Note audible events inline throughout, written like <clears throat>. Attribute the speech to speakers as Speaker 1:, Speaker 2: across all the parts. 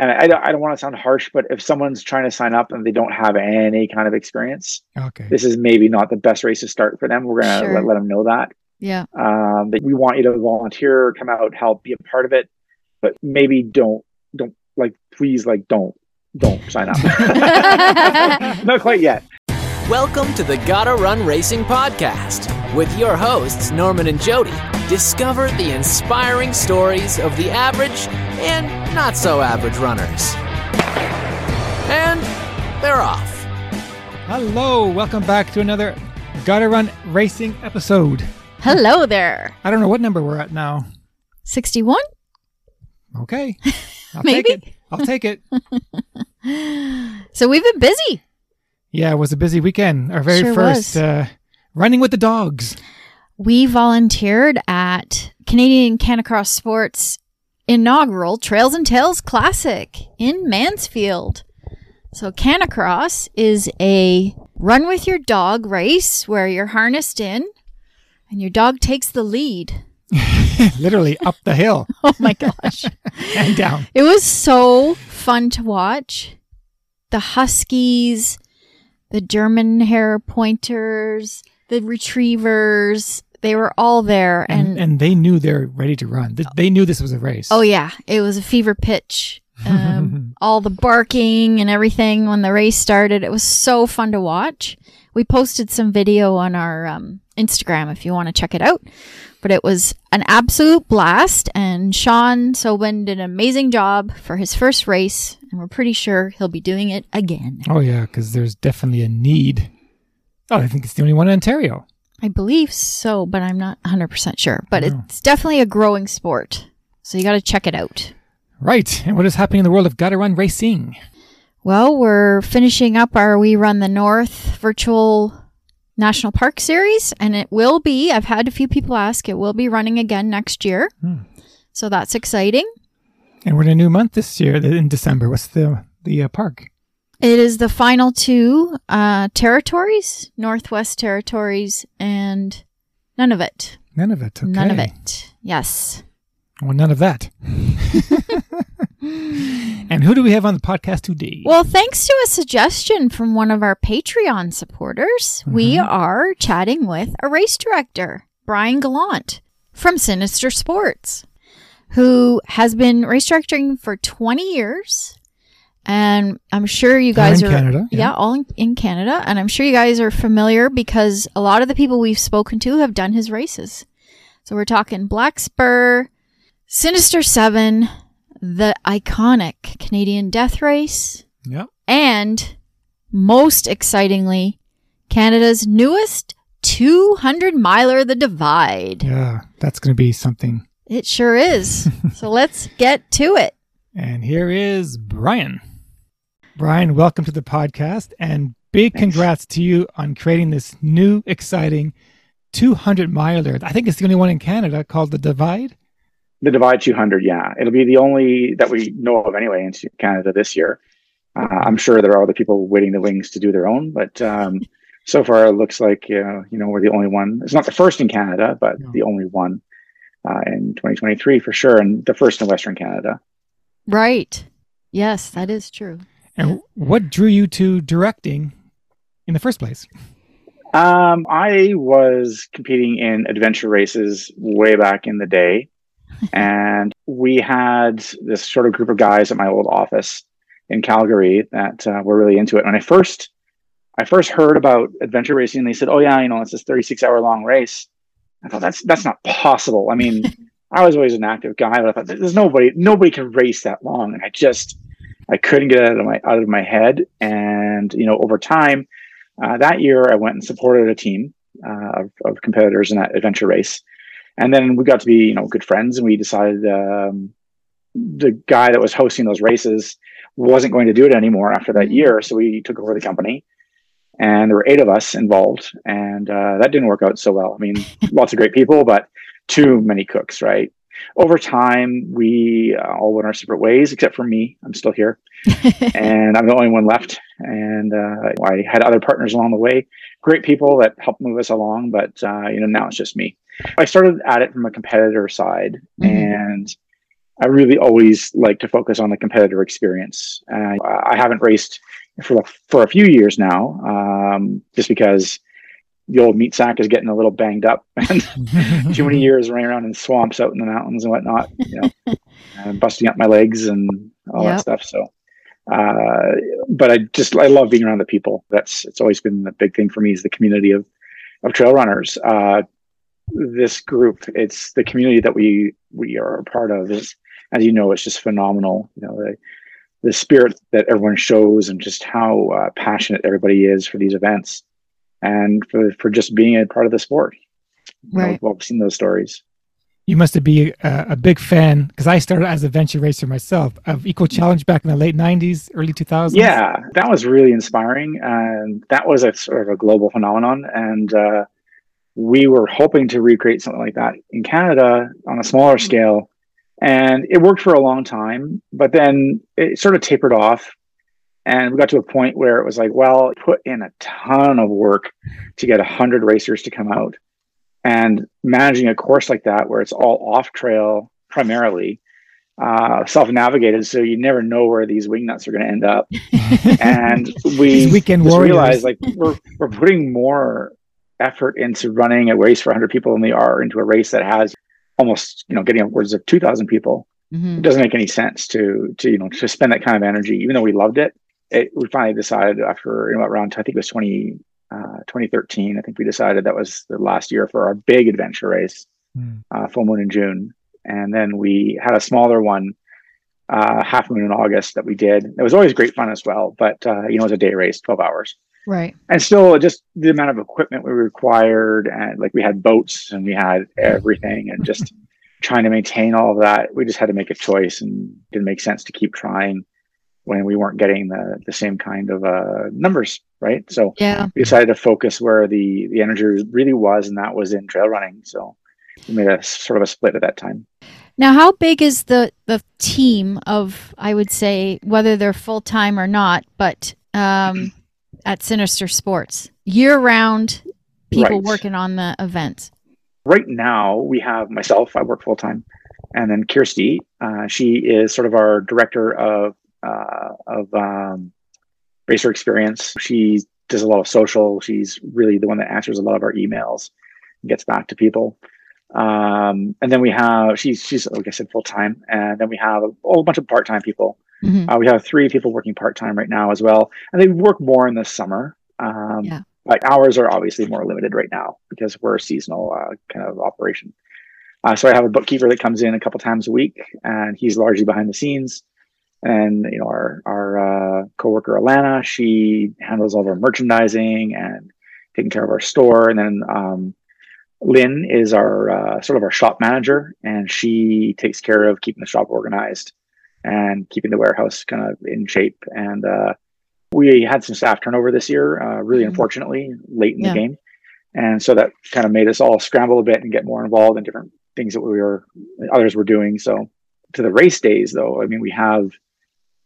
Speaker 1: and I don't, I don't want to sound harsh, but if someone's trying to sign up and they don't have any kind of experience,
Speaker 2: Okay.
Speaker 1: this is maybe not the best race to start for them. We're gonna
Speaker 3: Sure.
Speaker 1: let, let them know that.
Speaker 3: Yeah.
Speaker 1: Um, that we want you to volunteer, come out, help, be a part of it, but maybe don't don't like please like don't don't sign up. <laughs> <laughs> not quite yet.
Speaker 4: Welcome to the Gotta Run Racing Podcast with your hosts, Norman and Jody. Discover the inspiring stories of the average and not so average runners. And they're off.
Speaker 2: Hello, welcome back to another Gotta Run Racing episode.
Speaker 3: Hello there.
Speaker 2: I don't know what number we're at now.
Speaker 3: 61?
Speaker 2: Okay. <laughs> I'll
Speaker 3: Maybe.
Speaker 2: take it. I'll take it. <laughs>
Speaker 3: So we've been busy.
Speaker 2: Yeah, it was a busy weekend. Our very
Speaker 3: Sure
Speaker 2: first
Speaker 3: was.
Speaker 2: uh, running with the dogs.
Speaker 3: We volunteered at Canadian Canicross Sports inaugural Trails and Tales Classic in Mansfield. So Canicross is a run with your dog race where you're harnessed in and your dog takes the lead. <laughs>
Speaker 2: Literally up the hill <laughs>
Speaker 3: Oh my gosh. <laughs>
Speaker 2: and down.
Speaker 3: It was so fun to watch. The Huskies, the German hair pointers, the retrievers, they were all there.
Speaker 2: And,
Speaker 3: And,
Speaker 2: and they knew they're ready to run. Th- They knew this was a race.
Speaker 3: oh, yeah, it was a fever pitch. Um, <laughs> all the barking and everything when the race started. It was so fun to watch. We posted some video on our um, Instagram if you want to check it out. But it was an absolute blast, and Sean Sobin did an amazing job for his first race, and we're pretty sure he'll be doing it again.
Speaker 2: Oh, yeah, because there's definitely a need. Oh, I think it's the only one in Ontario.
Speaker 3: I believe so, but I'm not 100% sure. But it's definitely a growing sport, so you got to check it out.
Speaker 2: Right. And what is happening in the world of Gotta Run Racing?
Speaker 3: Well, we're finishing up our We Run the North virtual national park series, and it will be, I've had a few people ask, it will be running again next year.
Speaker 2: Hmm.
Speaker 3: So that's exciting.
Speaker 2: And we're in a new month this year in December. What's the the uh, park?
Speaker 3: It is the final two uh, territories, Northwest Territories, and Nunavut.
Speaker 2: None of it. Okay.
Speaker 3: Nunavut. Yes.
Speaker 2: Well, none of that. <laughs> and who do we have on the podcast today?
Speaker 3: Well, thanks to a suggestion from one of our Patreon supporters, we are chatting with a race director, Brian Gallant from Sinister Sports, who has been race directing for 20 years. And I'm sure you guys
Speaker 2: in
Speaker 3: are
Speaker 2: Canada, yeah.
Speaker 3: yeah, all in, in Canada, and I'm sure you guys are familiar because a lot of the people we've spoken to have done his races. So we're talking Black Spur, Sinister Seven, the iconic Canadian Death Race,
Speaker 2: Yep.
Speaker 3: and most excitingly, Canada's newest 200 miler, the Divide.
Speaker 2: Yeah, that's going to be something.
Speaker 3: It sure is. <laughs> so let's get to it.
Speaker 2: And here is Brian. Brian, welcome to the podcast and big congrats to you on creating this new, exciting 200 miler. I think it's the only one in Canada called the Divide.
Speaker 1: The Divide 200, yeah, it'll be the only that we know of anyway in Canada this year. Uh, I'm sure there are other people waiting the wings to do their own, but um, so far it looks like uh, you know we're the only one. It's not the first in Canada, but
Speaker 2: No.
Speaker 1: the only one uh, in 2023 for sure, and the first in Western Canada.
Speaker 3: Right. Yes, that is true.
Speaker 2: And what drew you to directing in the first place?
Speaker 1: Um, I was competing in adventure races way back in the day, <laughs> and we had this sort of group of guys at my old office in Calgary that uh, were really into it. When I first, I first heard about adventure racing, they said, "Oh yeah, you know, it's this 36 hour long race." I thought that's that's not possible. I mean, <laughs> I was always an active guy, but I thought there's nobody nobody can race that long, and I just I couldn't get it out of my out of my head. And you know, over time, uh, that year I went and supported a team uh, of, of competitors in that adventure race, and then we got to be you know good friends, and we decided um, the guy that was hosting those races wasn't going to do it anymore after that
Speaker 3: Mhm.
Speaker 1: year, so we took over the company. And there were eight of us involved, and uh, that didn't work out so well. I mean, <laughs> lots of great people, but too many cooks, right? Over time, we uh, all went our separate ways, except for me. I'm still here <laughs> and I'm the only one left. And uh, I had other partners along the way, great people that helped move us along. But uh, you know, now it's just me. I started at it from a competitor side,
Speaker 3: Mhm.
Speaker 1: and I really always like to focus on the competitor experience. And I haven't raced for for a few years now, um, just because the old meat sack is getting a little banged up <laughs> and <laughs> too many years running around in swamps out in the mountains and whatnot, you know, and busting up my legs and all yep. that stuff. So, uh, but I just, I love being around the people. That's, it's always been the big thing for me is the community of, of trail runners. Uh, this group, it's the community that we, we are a part of is, as you know, it's just phenomenal. You know, the, the spirit that everyone shows and just how uh, passionate everybody is for these events and for, for just being a part of the sport.
Speaker 3: Right.
Speaker 1: Well, I've seen those stories.
Speaker 2: You must be a, a big fan because I started as a venture racer myself of Eco Challenge back in the late 90s, early 2000s.
Speaker 1: Yeah, that was really inspiring. And that was a sort of a global phenomenon. And uh, we were hoping to recreate something like that in Canada on a smaller scale. And it worked for a long time, but then it sort of tapered off and we got to a point where it was like, well, put in a ton of work to get 100 racers to come out. And managing a course like that, where it's all off trail primarily, uh, self navigated, so you never know where these wingnuts are going to end up. <laughs> and we
Speaker 2: weekend
Speaker 1: just realized like we're, we're putting more effort into running a race for 100 people than we are into a race that has almost, you know, getting upwards of 2,000 people. Mm-hmm. It doesn't make any sense to to you know to spend that kind of energy, even though we loved it it, we finally decided after you know around I think it was 20, uh, 2013. I think we decided that was the last year for our big adventure race, mm. uh, full moon in June, and then we had a smaller one, uh, half moon in August that we did. It was always great fun as well, but uh, you know it was a day race, twelve hours.
Speaker 3: Right.
Speaker 1: And still, just the amount of equipment we required, and like we had boats and we had everything, and just <laughs> trying to maintain all of that, we just had to make a choice, and didn't make sense to keep trying when we weren't getting the, the same kind of uh, numbers, right? So
Speaker 3: yeah.
Speaker 1: we decided to focus where the the energy really was, and that was in trail running. So we made a sort of a split at that time.
Speaker 3: Now, how big is the the team of? I would say whether they're full time or not, but um, <clears throat> at Sinister Sports, year round people right. working on the events.
Speaker 1: Right now, we have myself. I work full time, and then Kirsty. Uh, she is sort of our director of uh, of um, racer experience. She does a lot of social. She's really the one that answers a lot of our emails and gets back to people. Um, and then we have she's she's like I said full time, and then we have a whole bunch of part time people. Mm-hmm. Uh, we have three people working part time right now as well, and they work more in the summer. Um, yeah. Like hours are obviously more limited right now because we're a seasonal uh, kind of operation. Uh, so I have a bookkeeper that comes in a couple times a week, and he's largely behind the scenes and you know our our uh, coworker Alana, she handles all of our merchandising and taking care of our store, and then um, Lynn is our uh, sort of our shop manager, and she takes care of keeping the shop organized and keeping the warehouse kind of in shape. And uh, we had some staff turnover this year, uh, really mm-hmm. unfortunately, late in yeah. the game, and so that kind of made us all scramble a bit and get more involved in different things that we were others were doing. So to the race days, though, I mean, we have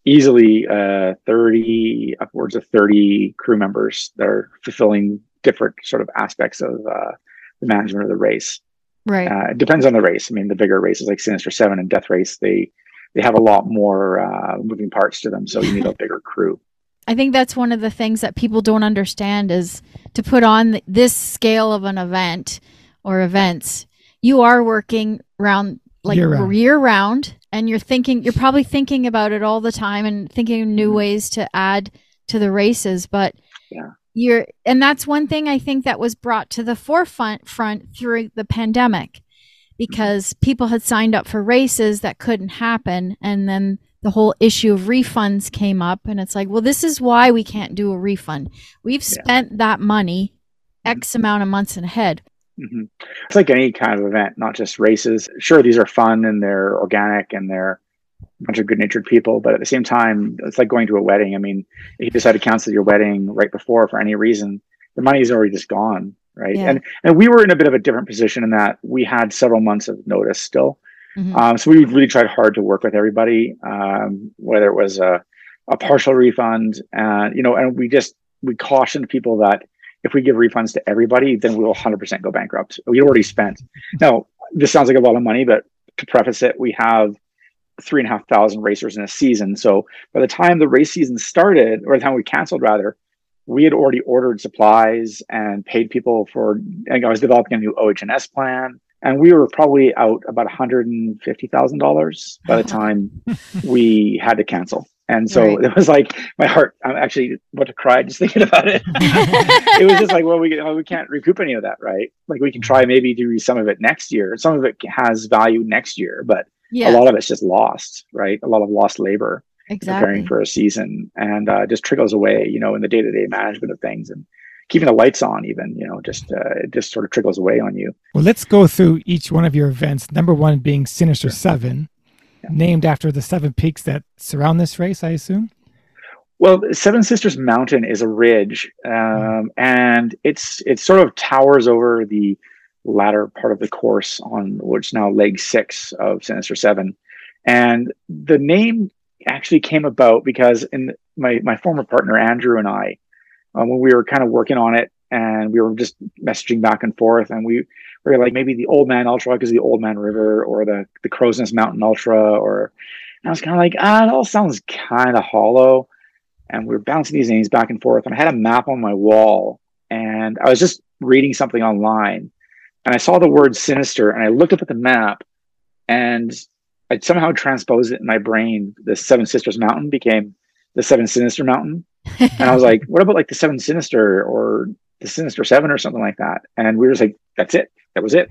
Speaker 1: easily uh, 30 upwards of 30 crew members that are fulfilling different sort of aspects of uh, the management of the race.
Speaker 3: Right.
Speaker 1: Uh, it depends on the race. I mean the bigger races like sinister seven and death race they they have a lot more uh, moving parts to them so you need a <laughs> bigger crew.
Speaker 3: I think that's one of the things that people don't understand is to put on this scale of an event or events you are working around like year round. year round and you're thinking you're probably thinking about it all the time and thinking of new mm-hmm. ways to add to the races but
Speaker 1: yeah
Speaker 3: you're and that's one thing i think that was brought to the forefront front through the pandemic because mm-hmm. people had signed up for races that couldn't happen and then the whole issue of refunds came up and it's like well this is why we can't do a refund we've spent yeah. that money mm-hmm. x amount of months ahead
Speaker 1: Mm-hmm. It's like any kind of event, not just races. Sure, these are fun and they're organic and they're a bunch of good natured people, but at the same time, it's like going to a wedding. I mean, if you decide to cancel your wedding right before for any reason, the money is already just gone, right? Yeah. And and we were in a bit of a different position in that we had several months of notice still. Mm-hmm. Um, so we really tried hard to work with everybody, um, whether it was a, a partial refund, and you know, and we just we cautioned people that if we give refunds to everybody, then we will 100% go bankrupt. We already spent. Now, this sounds like a lot of money, but to preface it, we have three and a half thousand racers in a season. So by the time the race season started, or the time we canceled rather, we had already ordered supplies and paid people for. I was developing a new OHS plan, and we were probably out about one hundred and fifty thousand dollars by the <laughs> time we had to cancel. And so right. <laughs> it was like my heart. I'm actually about to cry just <laughs> thinking about it. <laughs> it was just like, well, we well, we can't recoup any of that, right? Like we can try maybe do some of it next year. Some of it has value next year, but yeah. a lot of it's just lost, right? A lot of lost labor exactly. preparing for a season, and uh, just trickles away, you know, in the day to day management of things and keeping the lights on. Even you know, just uh, it just sort of trickles away on you.
Speaker 2: Well, let's go through each one of your events. Number one being Sinister sure. Seven named after the seven peaks that surround this race, I assume.
Speaker 1: Well, Seven Sisters Mountain is a ridge, um, and it's it sort of towers over the latter part of the course on what's now leg six of Sinister Seven, and the name actually came about because in my my former partner Andrew and I, um, when we were kind of working on it, and we were just messaging back and forth, and we were like maybe the Old Man Ultra because the Old Man River, or the the Crow's Nest Mountain Ultra, or I was kind of like ah, it all sounds kind of hollow, and we were bouncing these names back and forth, and I had a map on my wall, and I was just reading something online, and I saw the word sinister, and I looked up at the map, and I somehow transposed it in my brain. The Seven Sisters Mountain became the Seven Sinister Mountain. and I was like, <laughs> what about like the Seven Sinister or the Sinister Seven or something like that. And we were just like, that's it. That was it.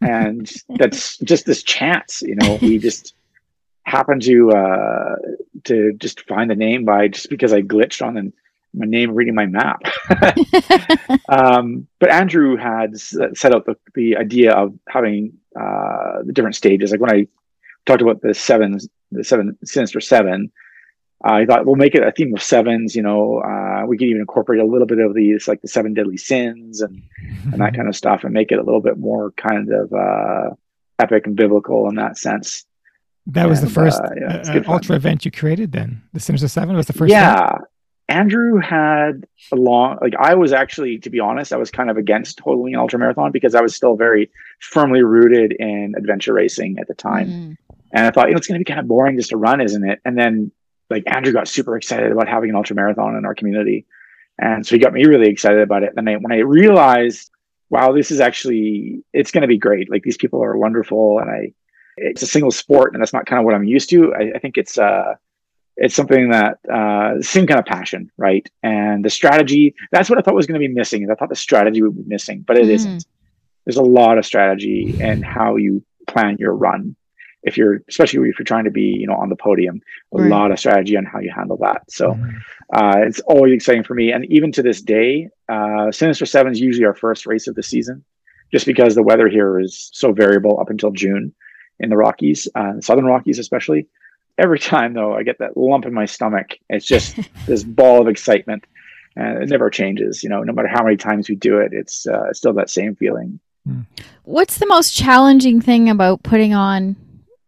Speaker 1: and <laughs> that's just this chance, you know, we just happened to uh to just find the name by just because I glitched on the, my name reading my map. <laughs> um, but Andrew had set out the, the idea of having uh, the different stages. Like when I talked about the seven, the seven sinister seven, I thought we'll make it a theme of sevens. You know, uh, we could even incorporate a little bit of these, like the seven deadly sins and and that <laughs> kind of stuff, and make it a little bit more kind of uh, epic and biblical in that sense.
Speaker 2: That was the first uh, yeah, uh, ultra event you created. Then the Sinister Seven was the first.
Speaker 1: Yeah, Andrew had a long. Like I was actually, to be honest, I was kind of against totally an ultra marathon because I was still very firmly rooted in adventure racing at the time. Mm. And I thought, you know, it's going to be kind of boring just to run, isn't it? And then like Andrew got super excited about having an ultra marathon in our community. And so he got me really excited about it. And I, when I realized, wow, this is actually, it's going to be great. Like these people are wonderful. And I, it's a single sport and that's not kind of what I'm used to. I, I think it's, uh, it's something that uh, same kind of passion, right? And the strategy, that's what I thought was going to be missing. I thought the strategy would be missing, but it mm. not There's a lot of strategy and how you plan your run if you're especially if you're trying to be you know on the podium a right. lot of strategy on how you handle that so mm-hmm. uh, it's always exciting for me and even to this day uh, sinister seven is usually our first race of the season just because the weather here is so variable up until june in the rockies uh, southern rockies especially every time though i get that lump in my stomach it's just <laughs> this ball of excitement and it never changes you know no matter how many times we do it it's uh, still that same feeling
Speaker 3: hmm. What's the most challenging thing about putting on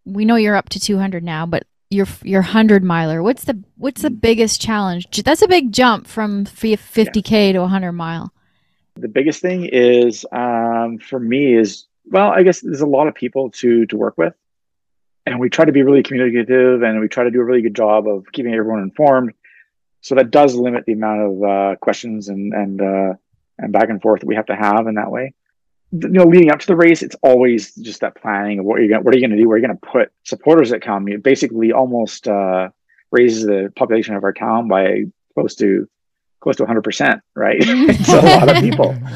Speaker 3: we know you're up to 200 now, but your your 100 miler. What's the what's the biggest challenge? That's a big jump from 50k yeah. to 100 mile.
Speaker 1: The biggest thing is um, for me is well, I guess there's a lot of people to to work with, and we try to be really communicative, and we try to do a really good job of keeping everyone informed. So that does limit the amount of uh, questions and and uh, and back and forth that we have to have in that way you know, leading up to the race, it's always just that planning of what you're going, what are you going to do, where you're going to put supporters that come. It basically almost uh, raises the population of our town by close to close to 100 percent, right? <laughs> it's a lot of people. <laughs>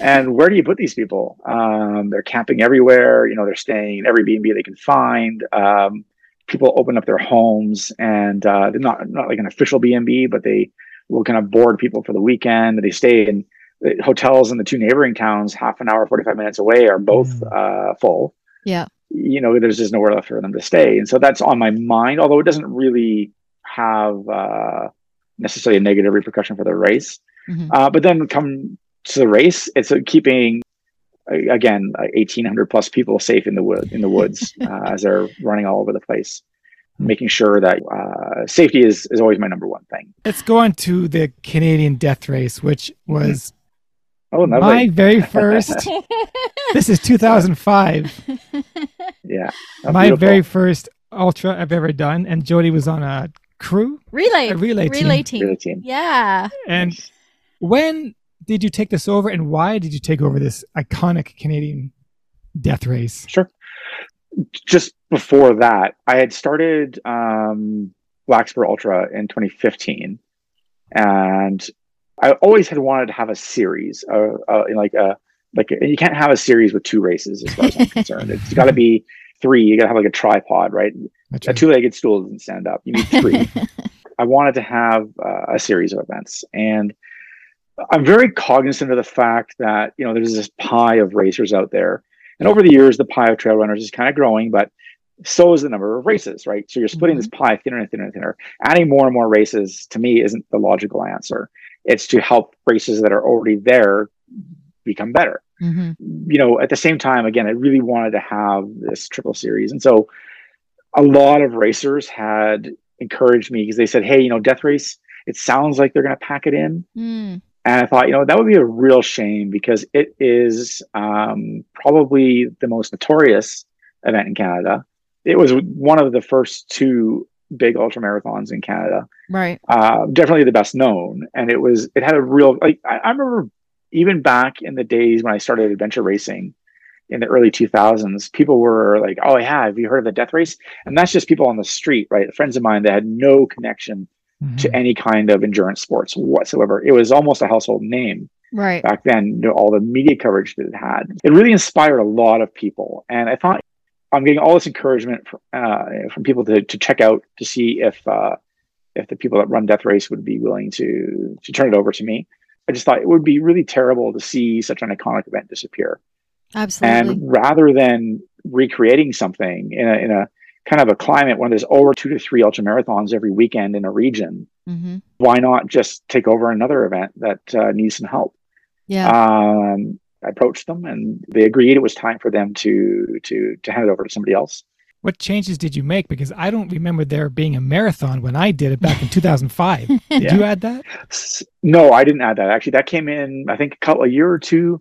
Speaker 1: And where do you put these people? Um, they're camping everywhere. You know, they're staying in every B and B they can find. Um, people open up their homes, and uh, they're not not like an official B and B, but they will kind of board people for the weekend. They stay in hotels in the two neighboring towns, half an hour, 45 minutes away, are both mm. uh, full.
Speaker 3: Yeah.
Speaker 1: You know, there's just nowhere left for them to stay. And so that's on my mind, although it doesn't really have uh, necessarily a negative repercussion for the race. Mm-hmm. Uh, but then come to the race, it's keeping again 1800 plus people safe in the wood in the woods <laughs> uh, as they're running all over the place hmm. making sure that uh, safety is, is always my number one thing.
Speaker 2: Let's go on to the Canadian Death Race, which was
Speaker 1: Oh,
Speaker 2: My <laughs> very first. this is 2005.
Speaker 1: Yeah.
Speaker 2: My beautiful. very first ultra I've ever done, and Jody was on a crew,
Speaker 3: relay,
Speaker 2: a relay,
Speaker 3: relay
Speaker 2: team.
Speaker 3: team.
Speaker 1: Really team.
Speaker 3: Yeah.
Speaker 2: And when did you take this over, and why did you take over this iconic Canadian death race?
Speaker 1: Sure. Just before that, I had started um, Black Spur Ultra in 2015, and I always had wanted to have a series, uh, uh, like a like a, you can't have a series with two races as far as I'm concerned. It's got to be three. You got to have like a tripod, right?
Speaker 2: That's
Speaker 1: A
Speaker 2: right.
Speaker 1: two-legged stool doesn't stand up. You need three. <laughs> I wanted to have uh, a series of events, and I'm very cognizant of the fact that you know there's this pie of racers out there, and over the years the pie of trail runners is kind of growing, but so is the number of races, right? So you're splitting this pie thinner and thinner and thinner. Adding more and more races to me isn't the logical answer. It's to help races that are already there become better
Speaker 3: hmm
Speaker 1: you know, at the same time, again, I really wanted to have this triple series. And so a lot of racers had encouraged me because they said, Hey, you know, death race, it sounds like they're going to pack it in.
Speaker 3: Mm.
Speaker 1: And I thought, you know, that would be a real shame because it is um, probably the most notorious event in Canada. It was one of the first two big ultra marathons in Canada
Speaker 3: Right.
Speaker 1: uh, definitely the best known. And it was, it had a real, like, I, I remember even back in the days when I started adventure racing in the early 2000s, people were like, oh, yeah, have you heard of the death race? And that's just people on the street, right? Friends of mine that had no connection
Speaker 2: Mhm.
Speaker 1: to any kind of endurance sports whatsoever. It was almost a household name
Speaker 3: Right.
Speaker 1: back then, you know, all the media coverage that it had. It really inspired a lot of people. And I thought I'm getting all this encouragement from, uh, from people to, to check out to see if uh, if the people that run Death Race would be willing to to turn it over to me. I just thought it would be really terrible to see such an iconic event disappear.
Speaker 3: Absolutely.
Speaker 1: And rather than recreating something in a, in a kind of a climate when there's over two to three ultra marathons every weekend in a region,
Speaker 3: hmm
Speaker 1: why not just take over another event that uh, needs some help?
Speaker 3: Yeah.
Speaker 1: Um, I approached them and they agreed it was time for them to to to hand it over to somebody else.
Speaker 2: What changes did you make? Because I don't remember there being a marathon when I did it back in 2005. <laughs> Did
Speaker 1: Yeah.
Speaker 2: you add that?
Speaker 1: No, I didn't add that. Actually, that came in I think a couple a year or two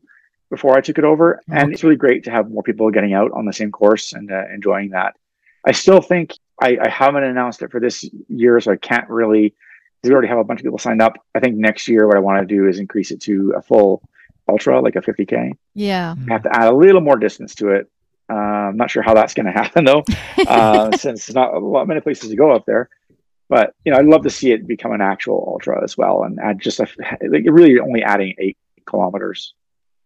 Speaker 1: before I took it over, and
Speaker 2: Okay.
Speaker 1: it's really great to have more people getting out on the same course and uh, enjoying that. I still think I, I haven't announced it for this year, so I can't really. We already have a bunch of people signed up. I think next year, what I want to do is increase it to a full ultra, like a 50k.
Speaker 3: yeah.
Speaker 1: I have to add a little more distance to it. Uh, I'm not sure how that's going <laughs> to happen though, uh, <laughs> since there's not a lot many places to go up there. But you know, I'd love to see it become an actual ultra as well, and add just a like really only adding eight kilometers,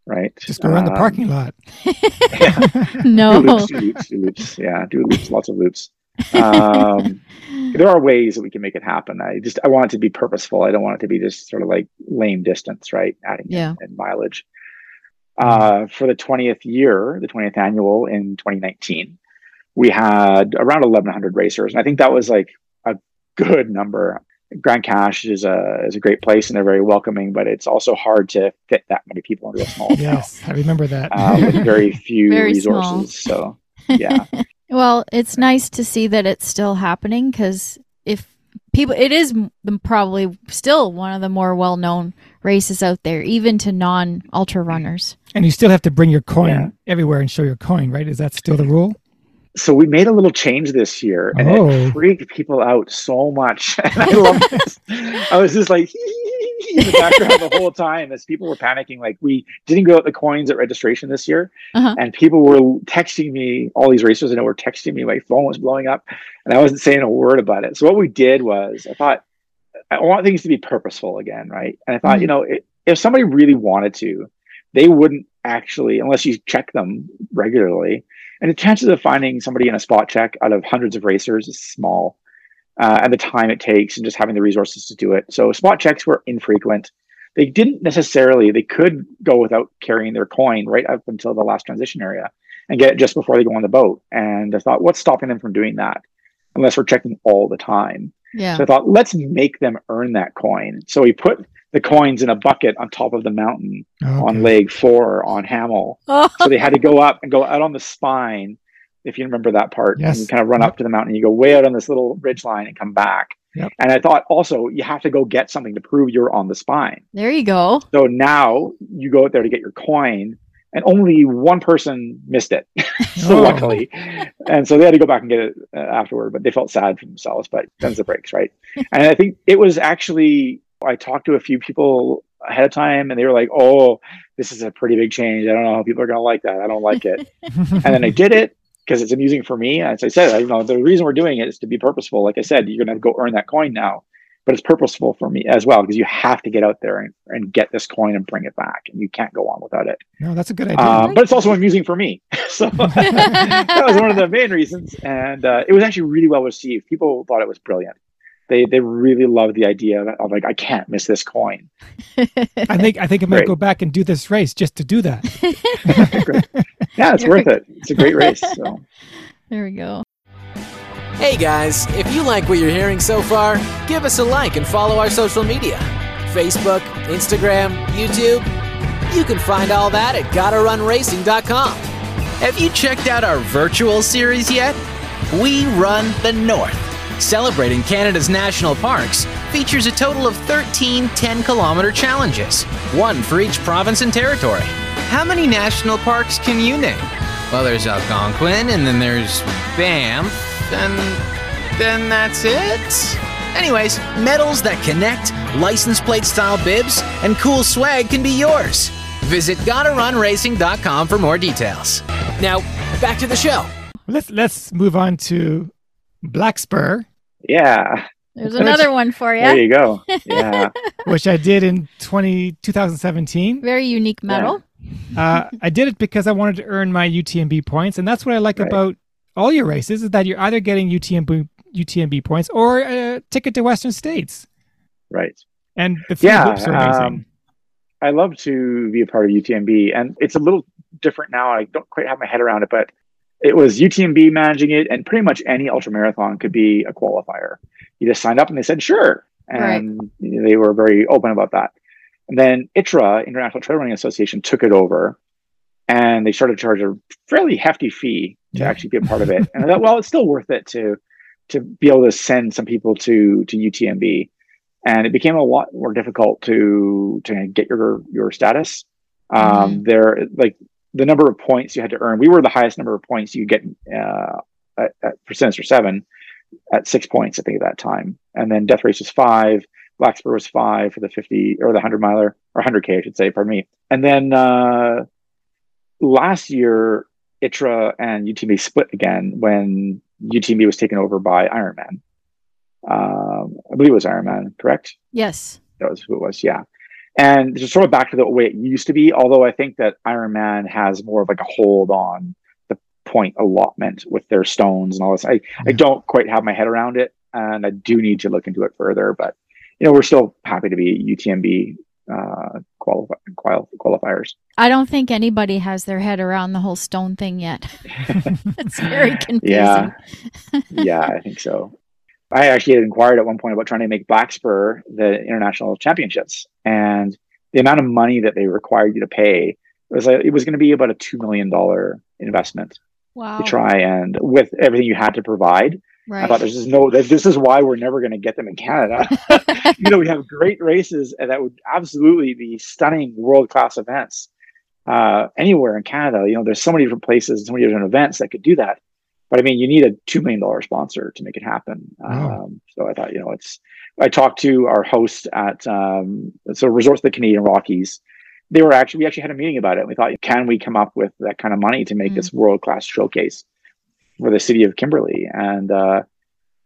Speaker 1: right?
Speaker 2: Just go around the
Speaker 1: Um,
Speaker 2: parking lot. <laughs>
Speaker 1: Yeah,
Speaker 3: No.
Speaker 1: do loops, do loops, do loops. Yeah, do loops, lots of loops. Um, <laughs> there are ways that we can make it happen. I just I want it to be purposeful. I don't want it to be just sort of like lame distance, right? Adding
Speaker 3: Yeah.
Speaker 1: in mileage. Uh, for the 20th year, the 20th annual in 2019, we had around 1,100 racers, and I think that was like a good number. Grande Cache is a is a great place, and they're very welcoming, but it's also hard to fit that many people into a small <laughs>
Speaker 2: yes, I remember that.
Speaker 1: uh, with very <laughs> few
Speaker 3: Very
Speaker 1: resources. So yeah,
Speaker 3: Well, it's nice to see that it's still happening because if people, it is probably still one of the more well known races out there, even to non ultra runners.
Speaker 2: and you still have to bring your coin
Speaker 1: Yeah.
Speaker 2: everywhere and show your coin, right? Is that still the rule?
Speaker 1: So we made a little change this year, and
Speaker 2: Oh.
Speaker 1: it freaked people out so much. <laughs> And I love <laughs> this. I was just like <laughs> in the background the whole time as people were panicking. Like we didn't go out the coins at registration this year,
Speaker 3: Uh-huh.
Speaker 1: and people were texting me. All these racers I know were texting me. My phone was blowing up, and I wasn't saying a word about it. So what we did was, I thought I want things to be purposeful again, right? And I thought,
Speaker 3: Mhm.
Speaker 1: you know, it, if somebody really wanted to, they wouldn't actually, unless you check them regularly. And the chances of finding somebody in a spot check out of hundreds of racers is small. Uh, and the time it takes and just having the resources to do it. So spot checks were infrequent. They didn't necessarily, they could go without carrying their coin right up until the last transition area and get it just before they go on the boat. And I thought, what's stopping them from doing that? Unless we're checking all the time.
Speaker 3: Yeah.
Speaker 1: So I thought, let's make them earn that coin. So we put the coins in a bucket on top of the mountain on leg four on Hamell.
Speaker 3: Oh,
Speaker 1: So they had to go up and go out on the spine. If you remember that part,
Speaker 2: Yes.
Speaker 1: and you kind of run
Speaker 2: Yep.
Speaker 1: up to the mountain, you go way out on this little ridge line and come back.
Speaker 2: Yep.
Speaker 1: And I thought also you have to go get something to prove you're on the spine.
Speaker 3: there you go.
Speaker 1: So now you go out there to get your coin and only one person missed it. <laughs> so
Speaker 2: Oh.
Speaker 1: luckily, and so they had to go back and get it uh, afterward. But they felt sad for themselves. But them's the breaks, right? <laughs> and I think it was actually I talked to a few people ahead of time, and they were like, "Oh, this is a pretty big change. I don't know how people are going to like that. I don't like it." <laughs> and then I did it because it's amusing for me. As I said, I you know the reason we're doing it is to be purposeful. Like I said, you're going to go earn that coin now, but it's purposeful for me as well because you have to get out there and, and get this coin and bring it back, and you can't go on without it.
Speaker 2: no, that's a good idea.
Speaker 1: Um, but it's also amusing for me. <laughs> so <laughs> that was one of the main reasons, and uh, it was actually really well received. People thought it was brilliant. They they really love the idea of, of like I can't miss this coin. <laughs>
Speaker 2: I think I think I might
Speaker 1: Great.
Speaker 2: go back and do this race just to do that. <laughs>
Speaker 1: Yeah, it's worth it. It's a great race. So. <laughs>
Speaker 3: there we go.
Speaker 4: Hey guys, if you like what you're hearing so far, give us a like and follow our social media Facebook, Instagram, YouTube. You can find all that at gottarunracing.com.
Speaker 5: Have you checked out our virtual series yet? We Run the North, celebrating Canada's national parks, features a total of 13 10 kilometer challenges, one for each province and territory. How many national parks can you name? Well, there's Algonquin, and then there's Banff, and then that's it? Anyways, medals that connect, license plate style bibs, and cool swag can be yours. Visit gottarunracing.com for more details.
Speaker 4: Now, back to the show.
Speaker 2: Let's let's move on to Black Spur,
Speaker 1: Yeah,
Speaker 3: There's another one for you.
Speaker 1: there
Speaker 3: you.
Speaker 1: you go. Yeah, <laughs>
Speaker 2: which I did in 20, 2017.
Speaker 3: Very unique medal.
Speaker 2: Uh, I did it because I wanted to earn my UTMB points, and that's what I like
Speaker 1: Right.
Speaker 2: about all your races is that you're either getting UTMB UTMB points or a ticket to Western States.
Speaker 1: right.
Speaker 2: And the three
Speaker 1: Yeah,
Speaker 2: hoops are amazing.
Speaker 1: um, I love to be a part of UTMB, and it's a little different now. I don't quite have my head around it, but it was UTMB managing it, and pretty much any ultra marathon could be a qualifier. You just signed up, and they said sure, and they were very open about that. And then ITRA, International Trail Running Association, took it over, and they started to charge a fairly hefty fee to
Speaker 2: Yeah.
Speaker 1: actually be a part of it. And I thought, well, it's still worth it to to be able to send some people to to UTMB and it became a lot more difficult to to get your your status. Um, There, like the number of points you had to earn, we were the highest number of points you get uh, at, at for Sinister Seven at six points, I think, at that time. And then Death Race was five, Black Spur was five for the fifty or the hundred miler or hundred k, I should say. Pardon me. And then uh, last year, ITRA and UTMB split again when UTMB was taken over by Ironman. Um, I believe it was Ironman, correct?
Speaker 3: Yes.
Speaker 1: That was who it was, yeah. And just sort of back to the way it used to be, although I think that Ironman has more of like a hold on the point allotment with their stones and all this. I, I don't quite have my head around it, and I do need to look into it further. But you know, we're still happy to be UTMB uh, qualify, qual- qualifiers.
Speaker 3: I don't think anybody has their head around the whole stone thing yet. <laughs> <laughs> it's very confusing.
Speaker 1: Yeah, <laughs> yeah, I think so. I actually had inquired at one point about trying to make Black Spur the international championships, and the amount of money that they required you to pay was like, it was going to be about a two million dollar investment
Speaker 3: Wow.
Speaker 1: to try and with everything you had to provide. I thought there's just no this is why we're never going to get them in Canada. <laughs> <laughs> you know, we have great races and that would absolutely be stunning world class events uh, anywhere in Canada. You know, there's so many different places, and so many different events that could do that. But I mean, you need a two million dollar sponsor to make it happen.
Speaker 2: Wow.
Speaker 1: Um, so I thought, you know, it's. I talked to our host at um, so Resorts of the Canadian Rockies. They were actually we actually had a meeting about it. We thought, can we come up with that kind of money to make
Speaker 3: Mm.
Speaker 1: this world class showcase for the city of Kimberley? And uh,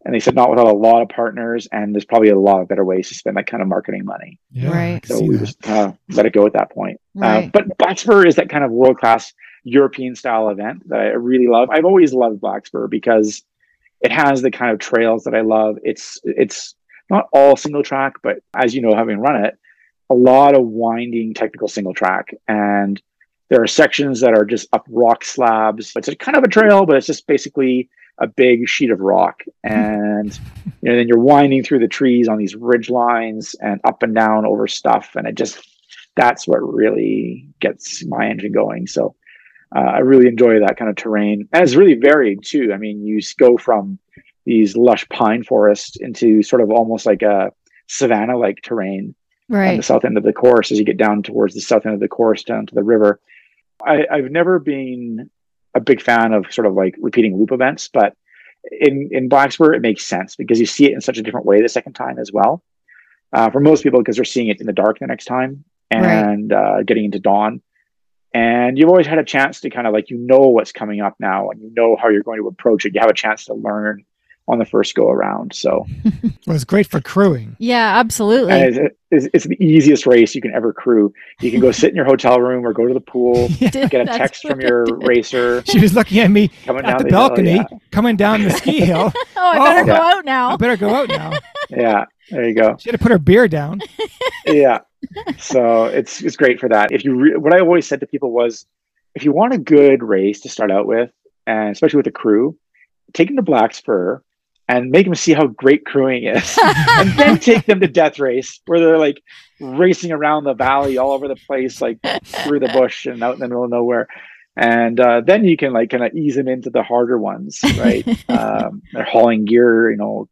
Speaker 1: and they said not without a lot of partners, and there's probably a lot of better ways to spend that kind of marketing money.
Speaker 2: Yeah,
Speaker 3: Right.
Speaker 1: So we
Speaker 2: that.
Speaker 1: just uh, let it go at that point. Uh, but Black is that kind of world class European style event that I really love. I've always loved Black Spur because it has the kind of trails that I love. It's it's not all single track, but as you know, having run it, a lot of winding technical single track, and there are sections that are just up rock slabs. It's a kind of a trail, but it's just basically a big sheet of rock, mm-hmm. and you know then you're winding through the trees on these ridge lines and up and down over stuff, and it just that's what really gets my engine going. So uh, I really enjoy that kind of terrain, and it's really varied too. I mean, you go from these lush pine forests into sort of almost like a savanna-like terrain right. on the south end of the course as you get down towards the south end of the course down to the river. I, I've never been a big fan of sort of like repeating loop events, but in in Black Spur it makes sense because you see it in such a different way the second time as well. Uh, for most people, because they're seeing it in the dark the next time and right. uh, getting into dawn, and you've always had a chance to kind of like you know what's coming up now and you know how you're going to approach it. You have a chance to learn on the first go around. So <laughs>
Speaker 2: well, it's great for crewing.
Speaker 3: Yeah, absolutely.
Speaker 1: It's, it's, it's, the easiest race you can ever crew. You can go <laughs> sit in your hotel room or go to the pool, <laughs> yeah, get a text from your racer.
Speaker 2: She was looking at me coming down the, the balcony, hill, yeah. coming down the ski hill.
Speaker 3: oh, I better oh, go yeah. out now.
Speaker 2: I better go out now.
Speaker 1: Yeah, there you go.
Speaker 2: She had to put her beer down. <laughs>
Speaker 1: yeah. So it's it's great for that. If you re- what I always said to people was, if you want a good race to start out with, and especially with the crew, take them to Black Spur and make them see how great crewing is <laughs> and then take them to death race where they're like racing around the valley all over the place like through the bush and out in the middle of nowhere and uh, then you can like kind of ease them into the harder ones right <laughs> um, they're hauling gear you know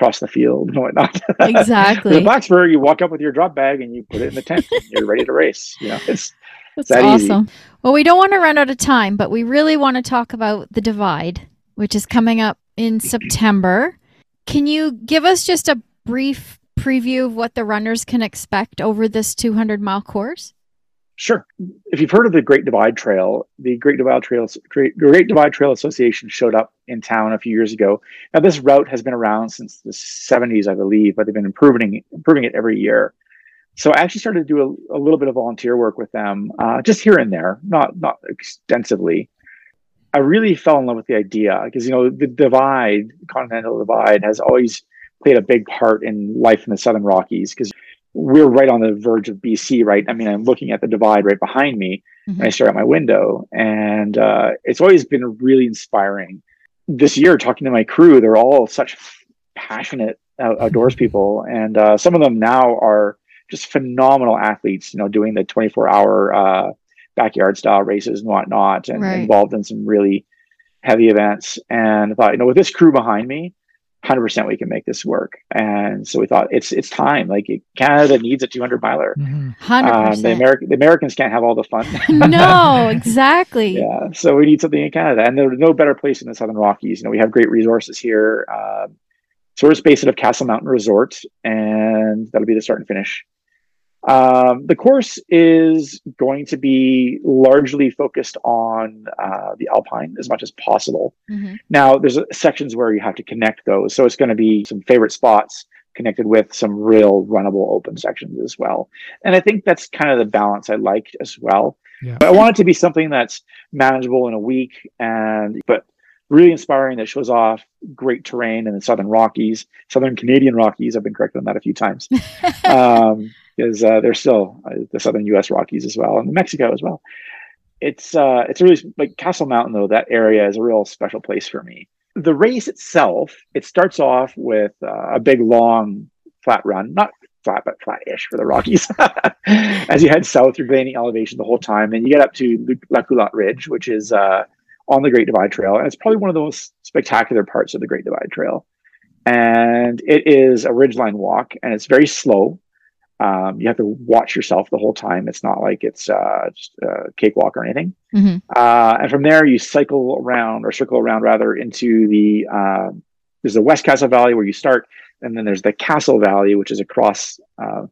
Speaker 1: across the field and whatnot <laughs>
Speaker 3: exactly
Speaker 1: in Black Spur you walk up with your drop bag and you put it in the tent and you're ready to race you know it's <laughs>
Speaker 3: that's that awesome easy. well we don't want to run out of time but we really want to talk about the divide which is coming up in <clears throat> September. Can you give us just a brief preview of what the runners can expect over this 200 mile course?
Speaker 1: Sure. If you've heard of the Great Divide Trail, the Great Divide Trail Great, Great Divide Trail Association showed up in town a few years ago. Now this route has been around since the 70s, I believe, but they've been improving improving it every year. So I actually started to do a, a little bit of volunteer work with them, uh, just here and there, not not extensively. I really fell in love with the idea because you know the divide, continental divide, has always played a big part in life in the Southern Rockies because we're right on the verge of BC, right? I mean, I'm looking at the divide right behind me, mm-hmm. and I stare out my window, and uh, it's always been really inspiring. This year, talking to my crew, they're all such passionate outdoors people, and uh, some of them now are just phenomenal athletes. You know, doing the 24 hour uh, backyard style races and whatnot, and right. involved in some really heavy events. And I thought, you know, with this crew behind me, hundred percent we can make this work. And so we thought it's it's time. Like Canada needs a 200 miler.
Speaker 3: Mm-hmm. Hundred
Speaker 1: um, the American the Americans can't have all the fun. <laughs>
Speaker 3: no, exactly. <laughs>
Speaker 1: yeah, so we need something in Canada, and there's no better place in the Southern Rockies. You know, we have great resources here. Uh, so we're just based out of Castle Mountain Resort, and that'll be the start and finish. Um, the course is going to be largely focused on uh, the Alpine as much as possible. Mm-hmm. Now, there's sections where you have to connect those. So it's going to be some favorite spots connected with some real runnable open sections as well. And I think that's kind of the balance I liked as well. Yeah. But I want it to be something that's manageable in a week and but really inspiring that shows off great terrain in the Southern Rockies, Southern Canadian Rockies. I've been corrected on that a few times. <laughs> um, because uh, there's still uh, the southern U.S. Rockies as well, and Mexico as well. It's uh, it's really like Castle Mountain though. That area is a real special place for me. The race itself, it starts off with uh, a big long flat run, not flat but flat-ish for the Rockies. <laughs> As you head south, you're gaining elevation the whole time, and you get up to La Coulotte Ridge, which is uh, on the Great Divide Trail, and it's probably one of the most spectacular parts of the Great Divide Trail. And it is a ridgeline walk, and it's very slow. Um, you have to watch yourself the whole time. It's not like it's uh, just a cakewalk or anything. Mm-hmm. Uh, and from there, you cycle around or circle around rather into the uh, there's the West Castle Valley where you start, and then there's the Castle Valley, which is across uh,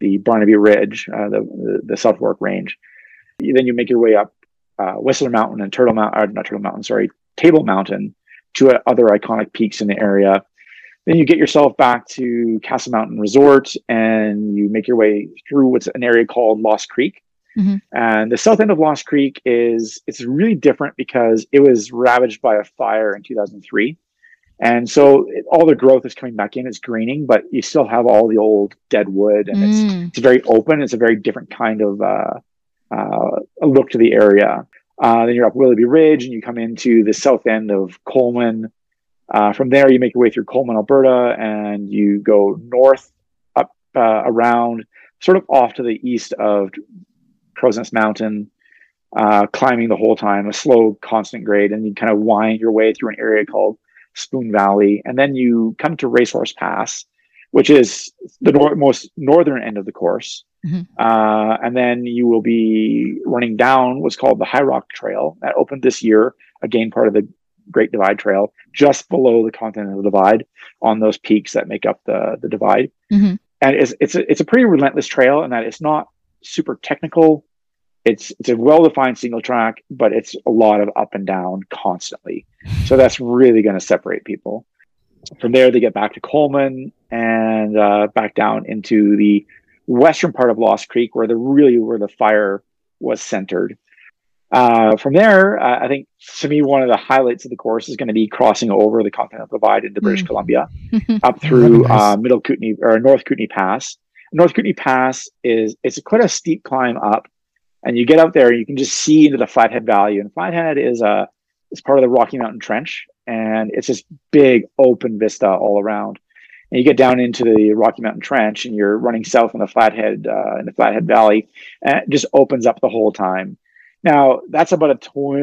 Speaker 1: the Barnaby Ridge, uh, the, the, the South Fork Range. Then you make your way up uh, Whistler Mountain and Turtle Mountain, not Turtle Mountain, sorry, Table Mountain, to other iconic peaks in the area then you get yourself back to Castle Mountain Resort and you make your way through what's an area called Lost Creek. Mm-hmm. And the south end of Lost Creek is it's really different because it was ravaged by a fire in 2003. And so it, all the growth is coming back in. It's greening, but you still have all the old dead wood, and mm. it's it's very open. It's a very different kind of uh, uh, look to the area. Uh, then you're up Willoughby Ridge, and you come into the south end of Coleman, uh, from there, you make your way through Coleman, Alberta, and you go north up uh, around, sort of off to the east of Crow's Mountain, uh, climbing the whole time, a slow, constant grade, and you kind of wind your way through an area called Spoon Valley, and then you come to Racehorse Pass, which is the nor- most northern end of the course.
Speaker 3: Mhm.
Speaker 1: Uh, and then you will be running down what's called the High Rock Trail that opened this year, again, part of the Great Divide Trail, just below the Continental Divide on those peaks that make up the, the divide.
Speaker 3: Mhm.
Speaker 1: And it's, it's, a, it's a pretty relentless trail in that it's not super technical. It's, it's a well defined single track, but it's a lot of up and down constantly. So that's really going to separate people. From there, they get back to Coleman and uh, back down into the western part of Lost Creek, where the really where the fire was centered. Uh, from there, uh, I think to me one of the highlights of the course is going to be crossing over the Continental Divide into British
Speaker 3: Mm.
Speaker 1: Columbia, <laughs> up through
Speaker 2: nice.
Speaker 1: uh, Middle Kootenay or North Kootenay Pass. North Kootenay Pass is it's quite a steep climb up, and you get out there and you can just see into the Flathead Valley. And Flathead is a is part of the Rocky Mountain Trench, and it's this big open vista all around. And you get down into the Rocky Mountain Trench, and you're running south in the Flathead uh, in the Flathead Valley, and it just opens up the whole time. Now that's about a 20,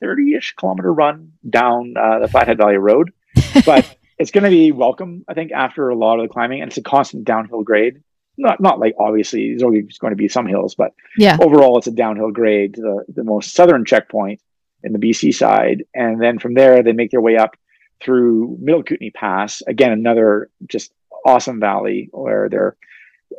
Speaker 1: 30-ish kilometer run down uh, the Flathead Valley Road, <laughs> but it's going to be welcome, I think, after a lot of the climbing, and it's a constant downhill grade. Not not like obviously there's always going to be some hills, but
Speaker 3: yeah.
Speaker 1: overall it's a downhill grade to the, the most southern checkpoint in the BC side. And then from there, they make their way up through Middle Kootenay Pass. Again, another just awesome valley where they're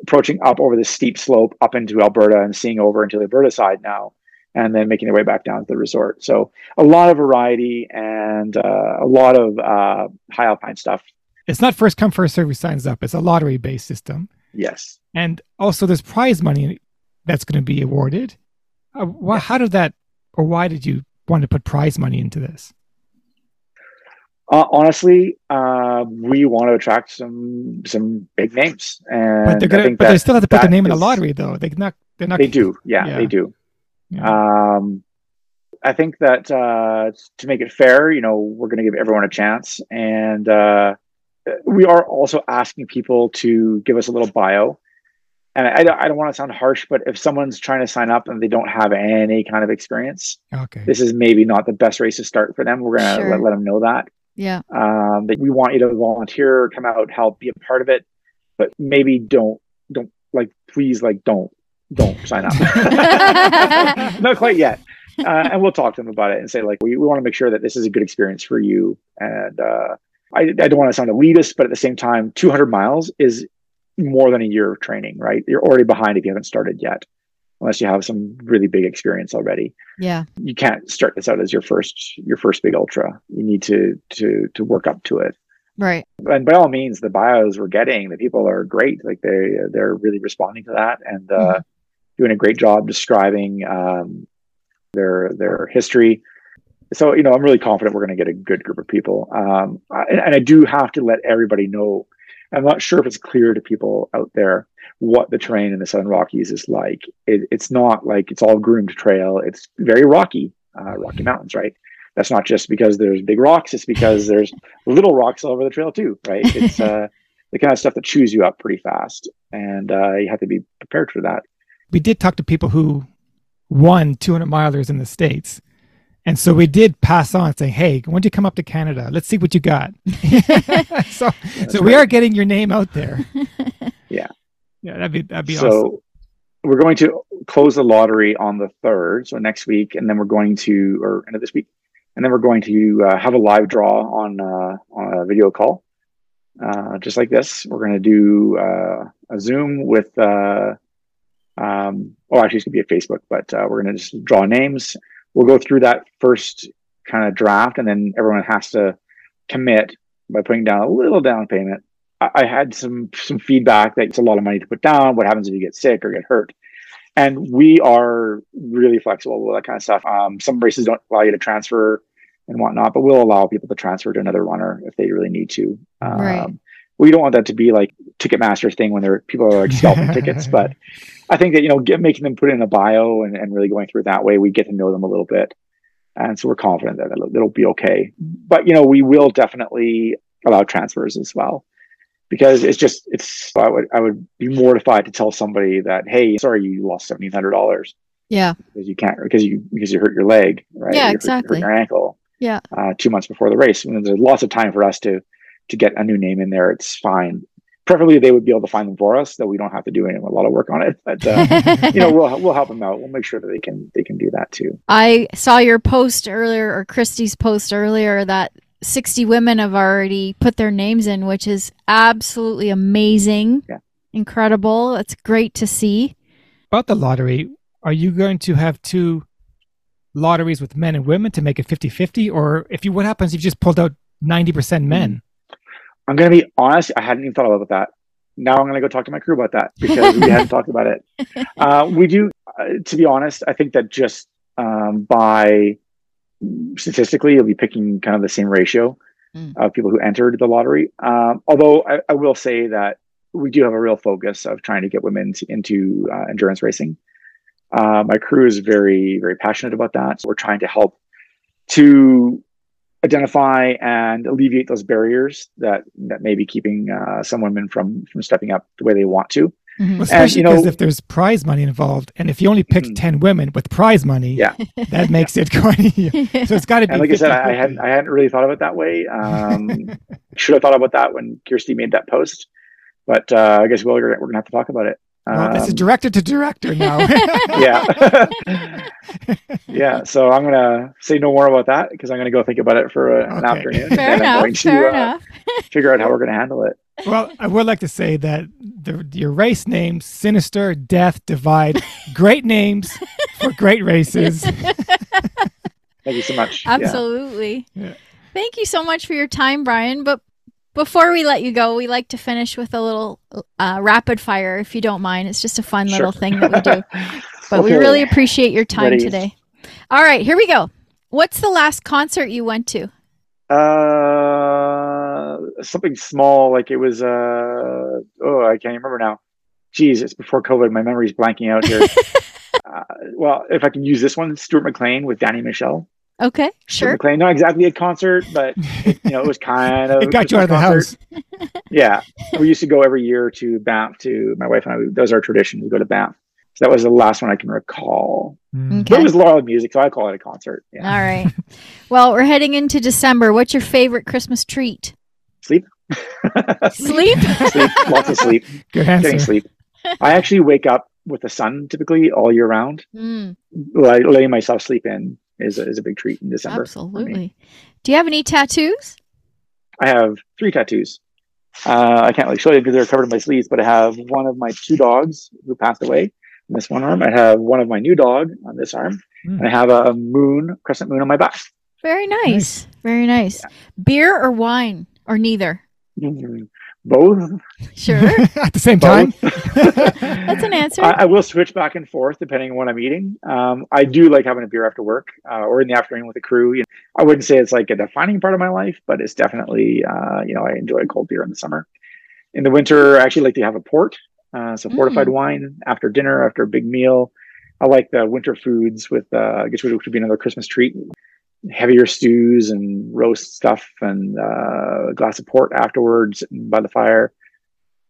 Speaker 1: approaching up over the steep slope up into Alberta and seeing over into the Alberta side now, and then making their way back down to the resort. So a lot of variety and uh, a lot of uh, high alpine stuff.
Speaker 2: It's not first come first serve who signs up. It's a lottery based system,
Speaker 1: Yes.
Speaker 2: and also there's prize money that's going to be awarded. Uh, wh- How did that, or why did you want to put prize money into this?
Speaker 1: Uh, honestly, uh, we want to attract some some big names, and
Speaker 2: But they're gonna,
Speaker 1: think
Speaker 2: but they still have to put the
Speaker 1: that
Speaker 2: name in the lottery, though. They not, they're not.
Speaker 1: They do, yeah,
Speaker 2: Yeah.
Speaker 1: they do.
Speaker 2: Yeah.
Speaker 1: Um, I think that uh, to make it fair, you know, we're going to give everyone a chance, and uh, we are also asking people to give us a little bio. And I, don't- I don't want to sound harsh, but if someone's trying to sign up and they don't have any kind of experience,
Speaker 2: Okay.
Speaker 1: this is maybe not the best race to start for them. We're going to
Speaker 3: Sure.
Speaker 1: let, let them know that.
Speaker 3: Yeah.
Speaker 1: Um, that we want you to volunteer, come out, help, be a part of it, but maybe don't, don't like, please, like, don't, don't sign up. <laughs> Not quite yet. Uh, and we'll talk to them about it and say, like, we, we want to make sure that this is a good experience for you. And uh, I, I don't want to sound elitist, but at the same time, 200 miles is more than a year of training, right? You're already behind if you haven't started yet, unless you have some really big experience already
Speaker 3: Yeah.
Speaker 1: you can't start this out as your first your first big ultra. You need to to to work up to it.
Speaker 3: Right.
Speaker 1: And by all means, the bios we're getting, the people are great. Like they they're really responding to that and uh, doing a great job describing um, their their history. So you know, I'm really confident we're going to get a good group of people. Um, and, and I do have to let everybody know. I'm not sure if it's clear to people out there what the terrain in the Southern Rockies is like. It, it's not like it's all groomed trail. It's very rocky, uh, Rocky Mountains, right? That's not just because there's big rocks. It's because <laughs> there's little rocks all over the trail too, right? It's uh, <laughs> the kind of stuff that chews you up pretty fast, and uh, you have to be prepared for that.
Speaker 2: we did talk to people who won 200 milers in the states and so we did pass on saying hey why don't you come up to canada let's see what you got <laughs> so so we are getting your name out there
Speaker 1: Yeah.
Speaker 2: that'd be that'd be
Speaker 1: so
Speaker 2: awesome
Speaker 1: we're going to close the lottery on the third, so next week, and then we're going to, or end of this week, and then we're going to uh, have a live draw on uh, on a video call, uh, just like this. We're going to do uh, a Zoom with, uh, um, oh, actually, it's going to be a Facebook, but uh, we're going to just draw names. We'll go through that first kind of draft, and then everyone has to commit by putting down a little down payment. I, I had some some feedback that it's a lot of money to put down. What happens if you get sick or get hurt? And we are really flexible with that kind of stuff. Um, some races don't allow you to transfer and whatnot, but we'll allow people to transfer to another runner if they really need to. Um,
Speaker 3: Right.
Speaker 1: We don't want that to be like Ticketmaster thing when there people are like scalping tickets, <laughs> but I think that you know get, making them put in a bio and, and really going through it that way, we get to know them a little bit, and so we're confident that it'll, it'll be okay. But you know, we will definitely allow transfers as well because it's just it's I would I would be mortified to tell somebody that hey sorry you lost seventeen hundred dollars
Speaker 3: Yeah.
Speaker 1: because you can't because you because you hurt your leg right
Speaker 3: Yeah,
Speaker 1: You
Speaker 3: exactly.
Speaker 1: hurt your ankle
Speaker 3: Yeah.
Speaker 1: uh, two months before the race when there's lots of time for us to to get a new name in there it's fine preferably they would be able to find them for us, that we don't have to do any, a lot of work on it. But uh, <laughs> you know, we'll we'll help them out. We'll make sure that they can they can do that too.
Speaker 3: I saw your post earlier, or Christy's post earlier, that 60 women have already put their names in, which is absolutely amazing.
Speaker 1: Yeah.
Speaker 3: Incredible. It's great to see.
Speaker 2: About the lottery, are you going to have two lotteries with men and women to make it 50 50? Or if you, what happens if you just pulled out 90% men?
Speaker 1: I'm gonna be honest. I hadn't even thought about that. Now I'm gonna go talk to my crew about that because we hadn't <laughs> talked about it. Uh, we do. Uh, to be honest, I think that just um, by statistically, you'll be picking kind of the same ratio
Speaker 3: Mm.
Speaker 1: of people who entered the lottery. Um, although I, I will say that we do have a real focus of trying to get women to, into uh, endurance racing. Uh, my crew is very, very passionate about that. So we're trying to help to identify and alleviate those barriers that that may be keeping uh, some women from from stepping up the way they want to.
Speaker 3: Mhm.
Speaker 2: Well, especially
Speaker 1: you know-
Speaker 2: because if there's prize money involved, and if you only picked
Speaker 1: Mhm.
Speaker 2: 10 women with prize money,
Speaker 1: Yeah. <laughs>
Speaker 2: that makes it quite. <laughs> <laughs> so it's got to be.
Speaker 1: And like I said, I, I hadn't I hadn't really thought of it that way. Um, should have thought about that when Kirsty made that post, but uh, I guess we're we're gonna have to talk about it.
Speaker 2: Well, this is
Speaker 1: Um,
Speaker 2: director to director now.
Speaker 1: yeah yeah so i'm gonna say no more about that because i'm gonna go think about it for uh, an
Speaker 2: Okay.
Speaker 1: afternoon
Speaker 3: Fair
Speaker 1: and i'm going
Speaker 3: enough.
Speaker 1: to
Speaker 3: Fair
Speaker 1: uh,
Speaker 3: enough.
Speaker 1: figure out how we're gonna handle it
Speaker 2: well, I would like to say that the, your race names, Sinister, Death, Divide, <laughs> great names for great races. <laughs>
Speaker 1: thank you so much
Speaker 3: Absolutely.
Speaker 2: Yeah.
Speaker 3: Thank you so much for your time, Brian. But before we let you go, we like to finish with a little uh, rapid fire, if you don't mind. It's just a fun little thing that we do. <laughs> But we really appreciate your time
Speaker 1: Ready.
Speaker 3: today. All right, here we go. What's the last concert you went to?
Speaker 1: uh something small like it was uh oh i can't remember now Jeez, it's before covid my memory's blanking out here <laughs> uh, well if i can use this one stuart mclean with danny michel
Speaker 3: Okay,
Speaker 1: Stuart
Speaker 3: sure.
Speaker 1: mclean not exactly a concert but it, <laughs> you know it was kind of
Speaker 2: It got you out of the house. <laughs>
Speaker 1: Yeah, we used to go every year to Banff. To my wife and I, that was our tradition. We go to Banff. So that was the last one I can recall.
Speaker 2: Mm.
Speaker 1: But
Speaker 3: Okay.
Speaker 1: it was loud music, so I call it a concert. Yeah,
Speaker 3: All right. Well, we're heading into December. What's your favorite Christmas treat?
Speaker 1: Sleep,
Speaker 3: Sleep? <laughs>
Speaker 1: sleep, lots of sleep, <laughs>
Speaker 2: Good
Speaker 1: getting sleep. I actually wake up with the sun typically all year round.
Speaker 3: Mm,
Speaker 1: Like, letting myself sleep in is a, is a big treat in December.
Speaker 3: absolutely. Do you have any tattoos?
Speaker 1: I have three tattoos. Uh, I can't really show you because they're covered in my sleeves, but I have one of my two dogs who passed away on this one arm. I have one of my new dog on this arm.
Speaker 2: Hmm.
Speaker 1: And I have a moon, crescent moon on my back.
Speaker 3: Very nice. Very nice. Beer or wine or neither?
Speaker 1: Both.
Speaker 3: Sure. <laughs>
Speaker 2: At the same time. <laughs>
Speaker 3: That's an answer.
Speaker 1: I, I will switch back and forth depending on what I'm eating. Um, I do like having a beer after work uh, or in the afternoon with the crew. You know, I wouldn't say it's like a defining part of my life, but it's definitely, uh, you know, I enjoy a cold beer in the summer. In the winter, I actually like to have a port, uh, so fortified wine after dinner, after a big meal. I like the winter foods with, uh, I guess which would be another Christmas treat. Heavier stews and roast stuff and uh, a glass of port afterwards by the fire.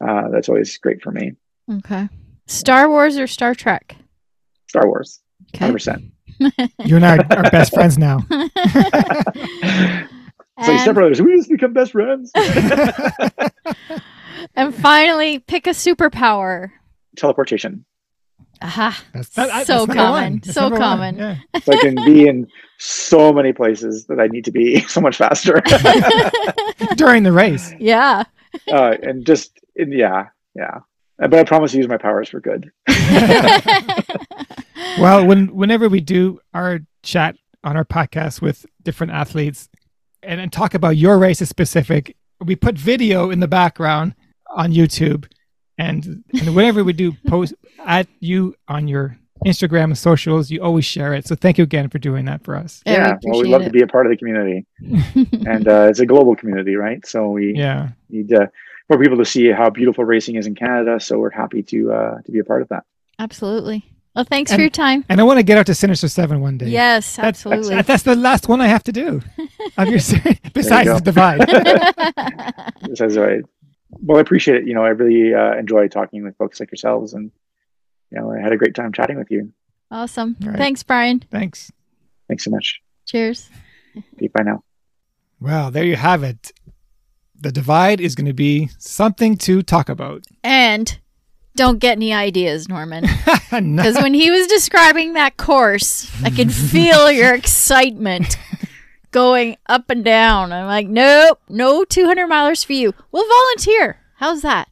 Speaker 1: Uh, that's always great for me.
Speaker 3: okay. Star Wars or Star Trek?
Speaker 1: Star Wars,
Speaker 3: Okay.
Speaker 1: 100%.
Speaker 2: You and I are, are best <laughs> friends now.
Speaker 1: so like
Speaker 3: And,
Speaker 1: stepbrothers. We just become best friends. <laughs>
Speaker 3: and finally, pick a superpower.
Speaker 1: Teleportation.
Speaker 3: Aha.
Speaker 2: That's, that,
Speaker 3: So
Speaker 2: that's
Speaker 3: common. So common.
Speaker 2: Yeah. <laughs>
Speaker 1: So I can be in so many places that I need to be <laughs> so much faster. <laughs>
Speaker 2: During the race.
Speaker 3: yeah.
Speaker 1: uh, and just, and yeah, yeah. Uh, But I promise to use my powers for good.
Speaker 2: Well, when whenever we do our chat on our podcast with different athletes and, and talk about your races specific, we put video in the background on YouTube, and, and whenever we do post at you on your Instagram and socials, you always share it. So thank you again for doing that for us.
Speaker 3: Yeah, we
Speaker 1: well, we
Speaker 3: appreciate
Speaker 1: love
Speaker 3: it.
Speaker 1: to be a part of the community. <laughs> and uh, it's a global community, right? So we
Speaker 2: Yeah.
Speaker 1: need uh, more people to see how beautiful racing is in Canada. So we're happy to uh, to be a part of that.
Speaker 3: Absolutely. Well, thanks
Speaker 2: And-
Speaker 3: for your time.
Speaker 2: And I want to get out to Sinister Seven one day.
Speaker 3: Yes,
Speaker 2: That's,
Speaker 3: absolutely.
Speaker 2: That's, that's the last one I have to do. <laughs> Of your series, <laughs> besides the divide.
Speaker 1: This is, uh, well, I appreciate it. You know, I really uh, enjoy talking with folks like yourselves, and you know, I had a great time chatting with you.
Speaker 3: awesome.
Speaker 2: All right.
Speaker 3: Thanks, Brian.
Speaker 2: Thanks.
Speaker 1: Thanks so much.
Speaker 3: Cheers.
Speaker 1: Bye now.
Speaker 2: Well, there you have it. the divide is going to be something to talk about.
Speaker 3: And don't get any ideas, Norman. <laughs>
Speaker 2: No-
Speaker 3: Because when he was describing that course, I could <laughs> feel your excitement going up and down. I'm like, nope, no 200 milers for you. We'll volunteer. How's that?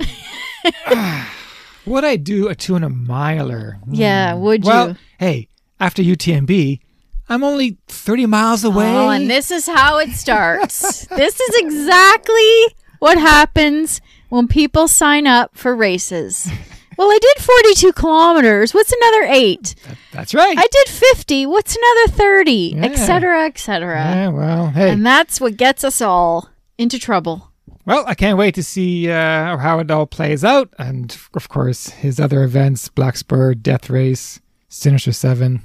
Speaker 3: <sighs> <laughs>
Speaker 2: Would I do a two and a miler?
Speaker 3: Yeah, hmm.
Speaker 2: would
Speaker 3: you?
Speaker 2: Well, hey, after UTMB, I'm only 30 miles oh, away.
Speaker 3: Oh, and this is how it starts. <laughs> this is exactly what happens when people sign up for races. Well, I did 42 kilometers. What's another eight?
Speaker 2: That's right.
Speaker 3: I did 50. What's another 30?
Speaker 2: Yeah.
Speaker 3: Etc. Etc.
Speaker 2: yeah, well, hey.
Speaker 3: And that's what gets us all into trouble.
Speaker 2: Well, I can't wait to see uh, how it all plays out. And of course, his other events Black Spur, Death Race, Sinister Seven.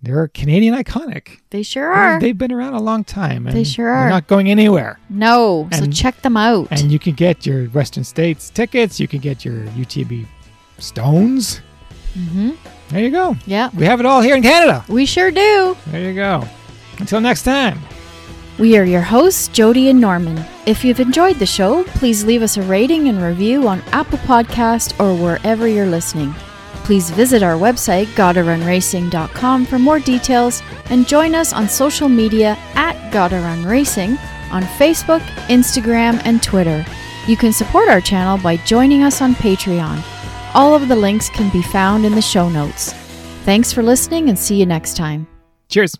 Speaker 2: They're Canadian iconic.
Speaker 3: They sure are.
Speaker 2: They've been around a long time. And
Speaker 3: They sure
Speaker 2: they're not going anywhere.
Speaker 3: no, so check them out.
Speaker 2: And you can get your Western States tickets. You can get your UTMB stones.
Speaker 3: hmm
Speaker 2: There you go.
Speaker 3: Yeah,
Speaker 2: We have it all here in Canada.
Speaker 3: we sure do.
Speaker 2: There you go. Until next time.
Speaker 3: We are your hosts, Jody and Norman. If you've enjoyed the show, please leave us a rating and review on Apple Podcast or wherever you're listening. Please visit our website, GottaRunRacing.com for more details and join us on social media at Gotta Run Racing on Facebook, Instagram, and Twitter. You can support our channel by joining us on Patreon. All of the links can be found in the show notes. Thanks for listening and see you next time.
Speaker 2: Cheers.